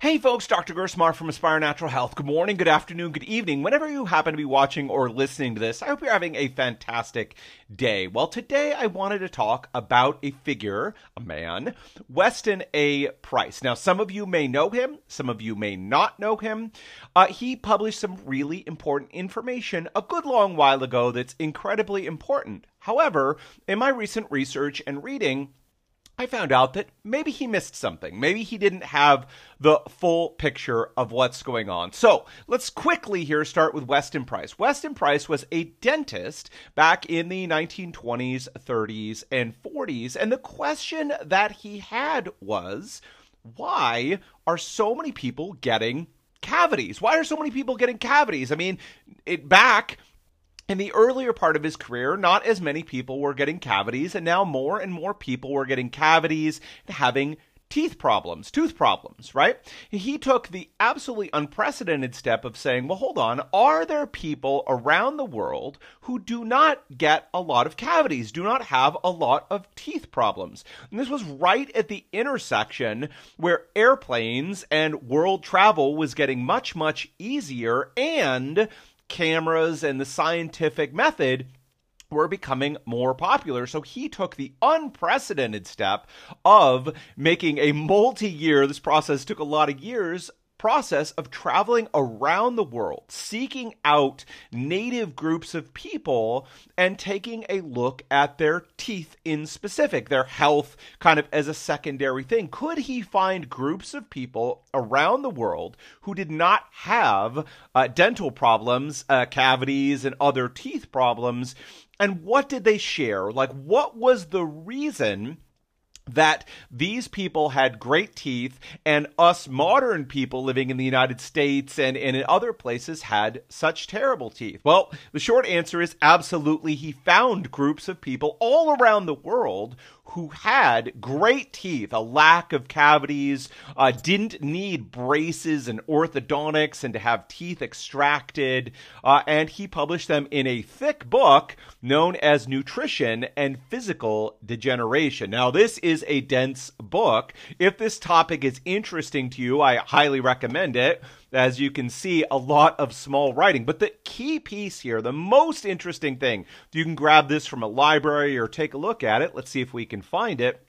Hey folks, Dr. Gersmar from Aspire Natural Health. Good morning, good afternoon, good evening. Whenever you happen to be watching or listening to this, I hope you're having a fantastic day. Well, today I wanted to talk about a figure, a man, Weston A. Price. Now, some of you may know him, some of you may not know him. Uh, he published some really important information a good long while ago that's incredibly important. However, in my recent research and reading, I found out that maybe he missed something. Maybe he didn't have the full picture of what's going on. So let's quickly here start with Weston Price. Weston Price was a dentist back in the 1920s, 30s, and 40s. And the question that he had was why are so many people getting cavities? Why are so many people getting cavities? I mean, it back in the earlier part of his career, not as many people were getting cavities, and now more and more people were getting cavities and having teeth problems, tooth problems, right? He took the absolutely unprecedented step of saying, well, hold on, are there people around the world who do not get a lot of cavities, do not have a lot of teeth problems? And this was right at the intersection where airplanes and world travel was getting much, much easier and cameras and the scientific method were becoming more popular. So he took the unprecedented step of making a multi year, this process took a lot of years, process of traveling around the world, seeking out native groups of people and taking a look at their teeth in specific, their health kind of as a secondary thing. Could he find groups of people around the world who did not have uh, dental problems, uh, cavities, and other teeth problems? And what did they share? Like, what was the reason? That these people had great teeth and us modern people living in the United States and, and in other places had such terrible teeth? Well, the short answer is absolutely he found groups of people all around the world who had great teeth, a lack of cavities, uh, didn't need braces and orthodontics and to have teeth extracted. Uh, and he published them in a thick book known as Nutrition and Physical Degeneration. Now, this is a dense book. If this topic is interesting to you, I highly recommend it as you can see, a lot of small writing. But the key piece here, the most interesting thing, you can grab this from a library or take a look at it. Let's see if we can find it,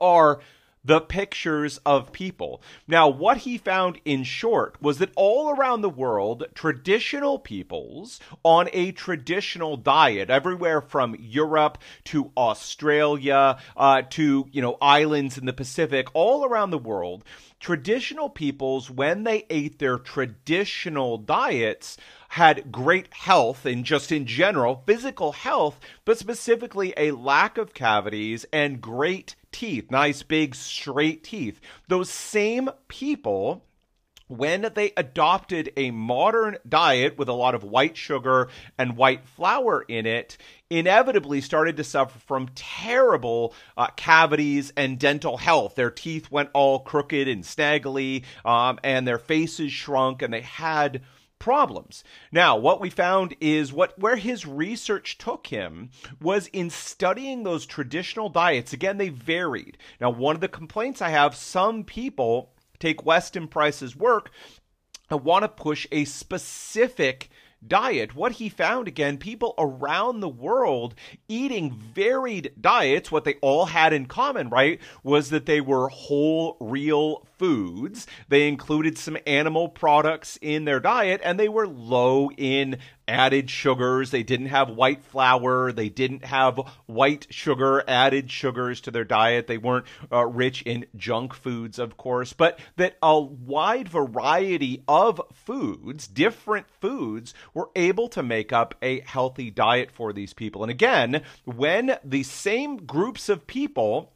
are the pictures of people. Now, what he found in short was that all around the world, traditional peoples on a traditional diet, everywhere from Europe to Australia uh, to, you know, islands in the Pacific, all around the world, traditional peoples, when they ate their traditional diets, had great health and just in general, physical health, but specifically a lack of cavities and great teeth, nice big straight teeth. Those same people when they adopted a modern diet with a lot of white sugar and white flour in it, inevitably started to suffer from terrible uh, cavities and dental health. Their teeth went all crooked and snaggly, um, and their faces shrunk, and they had problems. Now, what we found is what where his research took him was in studying those traditional diets. Again, they varied. Now, one of the complaints I have, some people take Weston Price's work and want to push a specific diet. What he found again, people around the world eating varied diets, what they all had in common, right, was that they were whole, real foods. They included some animal products in their diet and they were low in added sugars. They didn't have white flour. They didn't have white sugar, added sugars to their diet. They weren't uh, rich in junk foods, of course, but that a wide variety of foods, different foods, were able to make up a healthy diet for these people. And again, when the same groups of people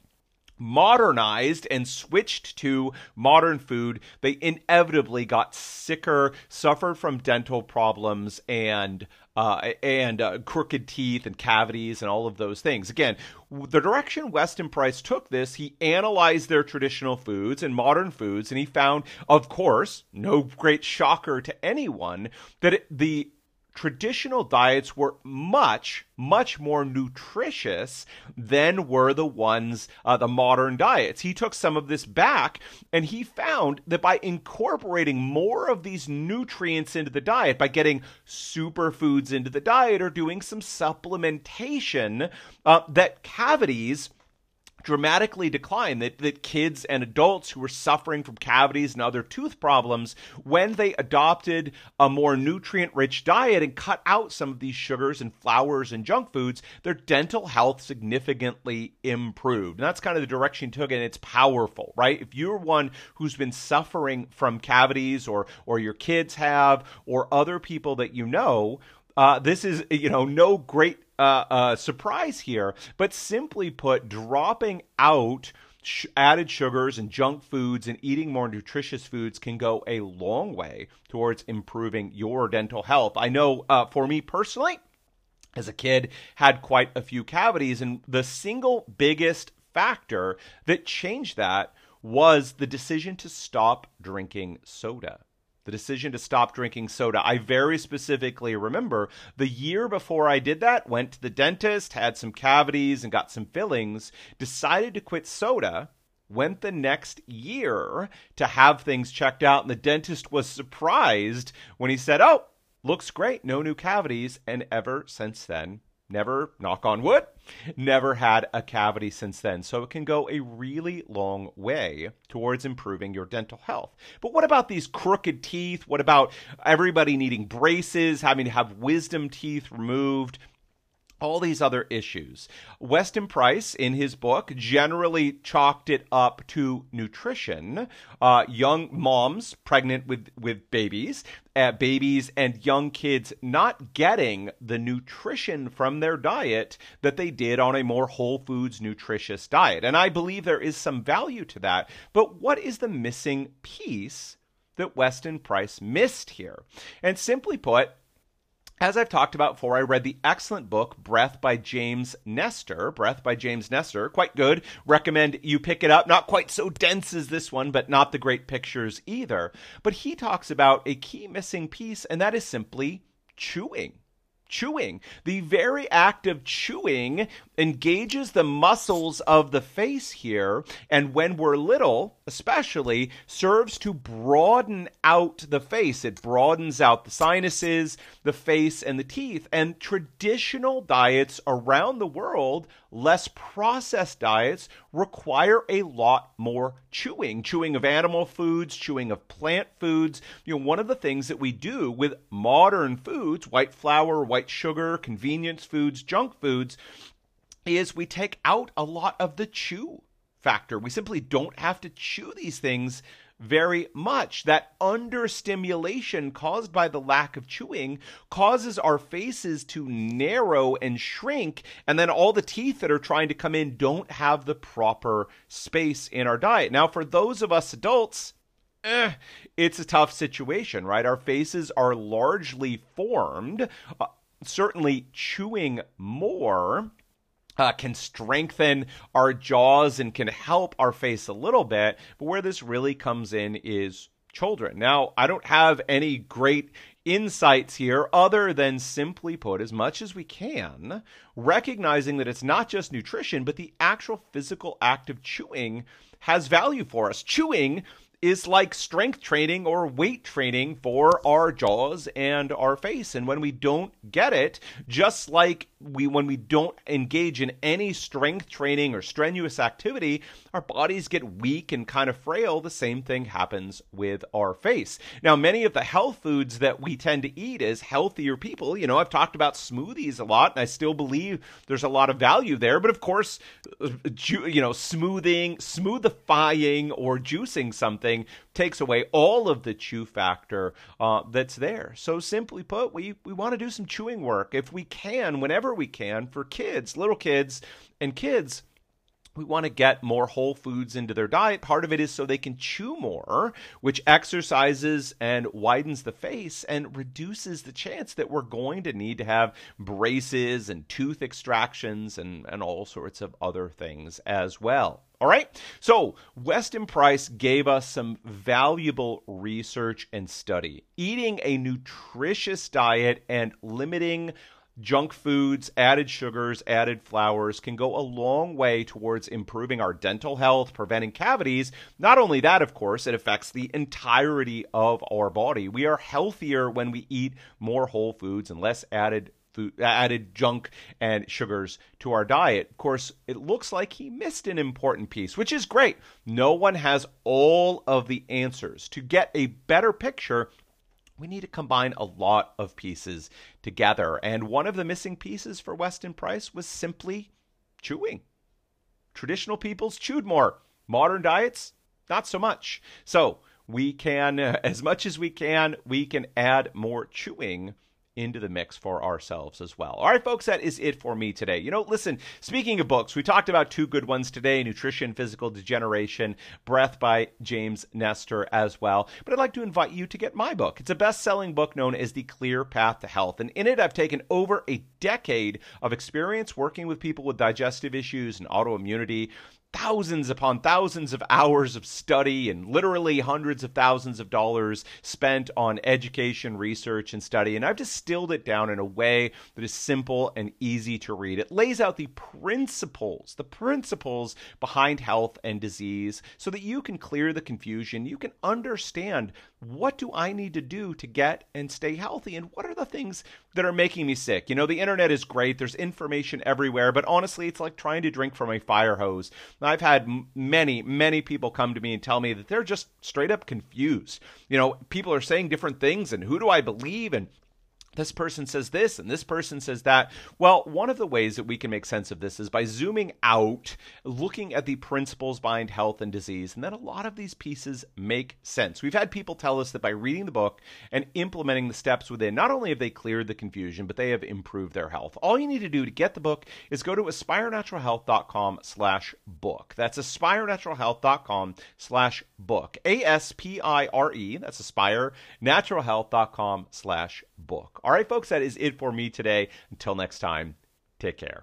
modernized and switched to modern food, they inevitably got sicker, suffered from dental problems, and uh, and uh, crooked teeth and cavities and all of those things. Again, the direction Weston Price took this, he analyzed their traditional foods and modern foods, and he found, of course, no great shocker to anyone, that it, the traditional diets were much, much more nutritious than were the ones, uh, the modern diets. He took some of this back and he found that by incorporating more of these nutrients into the diet, by getting superfoods into the diet or doing some supplementation, uh, that cavities dramatically decline that, that kids and adults who were suffering from cavities and other tooth problems when they adopted a more nutrient rich diet and cut out some of these sugars and flours and junk foods their dental health significantly improved. And that's kind of the direction he took and it's powerful right? If you're one who's been suffering from cavities or or your kids have or other people that you know uh, this is, you know, no great uh, uh, surprise here, but simply put, dropping out added sugars and junk foods and eating more nutritious foods can go a long way towards improving your dental health. I know uh, for me personally, as a kid, had quite a few cavities, and the single biggest factor that changed that was the decision to stop drinking soda the decision to stop drinking soda. I very specifically remember the year before I did that, went to the dentist, had some cavities and got some fillings, decided to quit soda. Went the next year to have things checked out, and the dentist was surprised when he said, Oh, looks great, no new cavities. And ever since then, never, knock on wood, never had a cavity since then. So it can go a really long way towards improving your dental health. But what about these crooked teeth? What about everybody needing braces, having to have wisdom teeth removed? All these other issues. Weston Price, in his book, generally chalked it up to nutrition. Uh, young moms pregnant with, with babies, uh, babies and young kids not getting the nutrition from their diet that they did on a more whole foods, nutritious diet. And I believe there is some value to that. But what is the missing piece? That Weston Price missed here. And simply put, as I've talked about before, I read the excellent book Breath by James Nestor. Breath by James Nestor, quite good. Recommend you pick it up. Not quite so dense as this one, but not the great pictures either. But he talks about a key missing piece, and that is simply chewing chewing. The very act of chewing engages the muscles of the face here, and when we're little, especially, serves to broaden out the face. It broadens out the sinuses, the face, and the teeth. And traditional diets around the world, less processed diets, require a lot more chewing. Chewing of animal foods, chewing of plant foods. You know, one of the things that we do with modern foods, white flour, white sugar, convenience foods, junk foods, is we take out a lot of the chew factor. We simply don't have to chew these things very much. That understimulation caused by the lack of chewing causes our faces to narrow and shrink, and then all the teeth that are trying to come in don't have the proper space in our diet. Now, for those of us adults, eh, it's a tough situation, right? Our faces are largely formed. Uh, certainly, chewing more uh, can strengthen our jaws and can help our face a little bit. But where this really comes in is children. Now, I don't have any great insights here other than simply put, as much as we can, recognizing that it's not just nutrition, but the actual physical act of chewing has value for us. Chewing is like strength training or weight training for our jaws and our face. And when we don't get it, just like we when we don't engage in any strength training or strenuous activity, our bodies get weak and kind of frail. The same thing happens with our face. Now, many of the health foods that we tend to eat as healthier people, you know, I've talked about smoothies a lot, and I still believe there's a lot of value there. But of course, uh, you know, smoothing, smoothifying, or juicing something takes away all of the chew factor uh, that's there. So simply put, we we want to do some chewing work if we can, whenever we can for kids, little kids, and kids we want to get more whole foods into their diet. Part of it is so they can chew more, which exercises and widens the face and reduces the chance that we're going to need to have braces and tooth extractions and, and all sorts of other things as well. All right. So, Weston Price gave us some valuable research and study. Eating a nutritious diet and limiting junk foods, added sugars, added flours can go a long way towards improving our dental health, preventing cavities. Not only that, of course, it affects the entirety of our body. We are healthier when we eat more whole foods and less added food, added junk and sugars to our diet. Of course, it looks like he missed an important piece, which is great. No one has all of the answers. To get a better picture, we need to combine a lot of pieces together. And one of the missing pieces for Weston Price was simply chewing. Traditional peoples chewed more. Modern diets, not so much. So we can, as much as we can, we can add more chewing into the mix for ourselves as well. All right, folks, that is it for me today. You know, listen, speaking of books, we talked about two good ones today Nutrition, Physical Degeneration, Breath by James Nestor as well. But I'd like to invite you to get my book. It's a best selling book known as The Clear Path to Health. And in it, I've taken over a decade of experience working with people with digestive issues and autoimmunity thousands upon thousands of hours of study and literally hundreds of thousands of dollars spent on education, research, and study. And I've distilled it down in a way that is simple and easy to read. It lays out the principles, the principles behind health and disease so that you can clear the confusion. You can understand what do I need to do to get and stay healthy? And what are the things that are making me sick? You know, the internet is great, there's information everywhere, but honestly, it's like trying to drink from a fire hose. I've had many, many people come to me and tell me that they're just straight up confused. You know, people are saying different things, and who do I believe? And this person says this and this person says that. Well, one of the ways that we can make sense of this is by zooming out, looking at the principles behind health and disease, and then a lot of these pieces make sense. We've had people tell us that by reading the book and implementing the steps within, not only have they cleared the confusion, but they have improved their health. All you need to do to get the book is go to aspirenaturalhealth.com slash book. That's aspirenaturalhealth.com slash book. A-S-P-I-R-E, that's aspirenaturalhealth.com slash book. All right, folks, that is it for me today. Until next time, take care.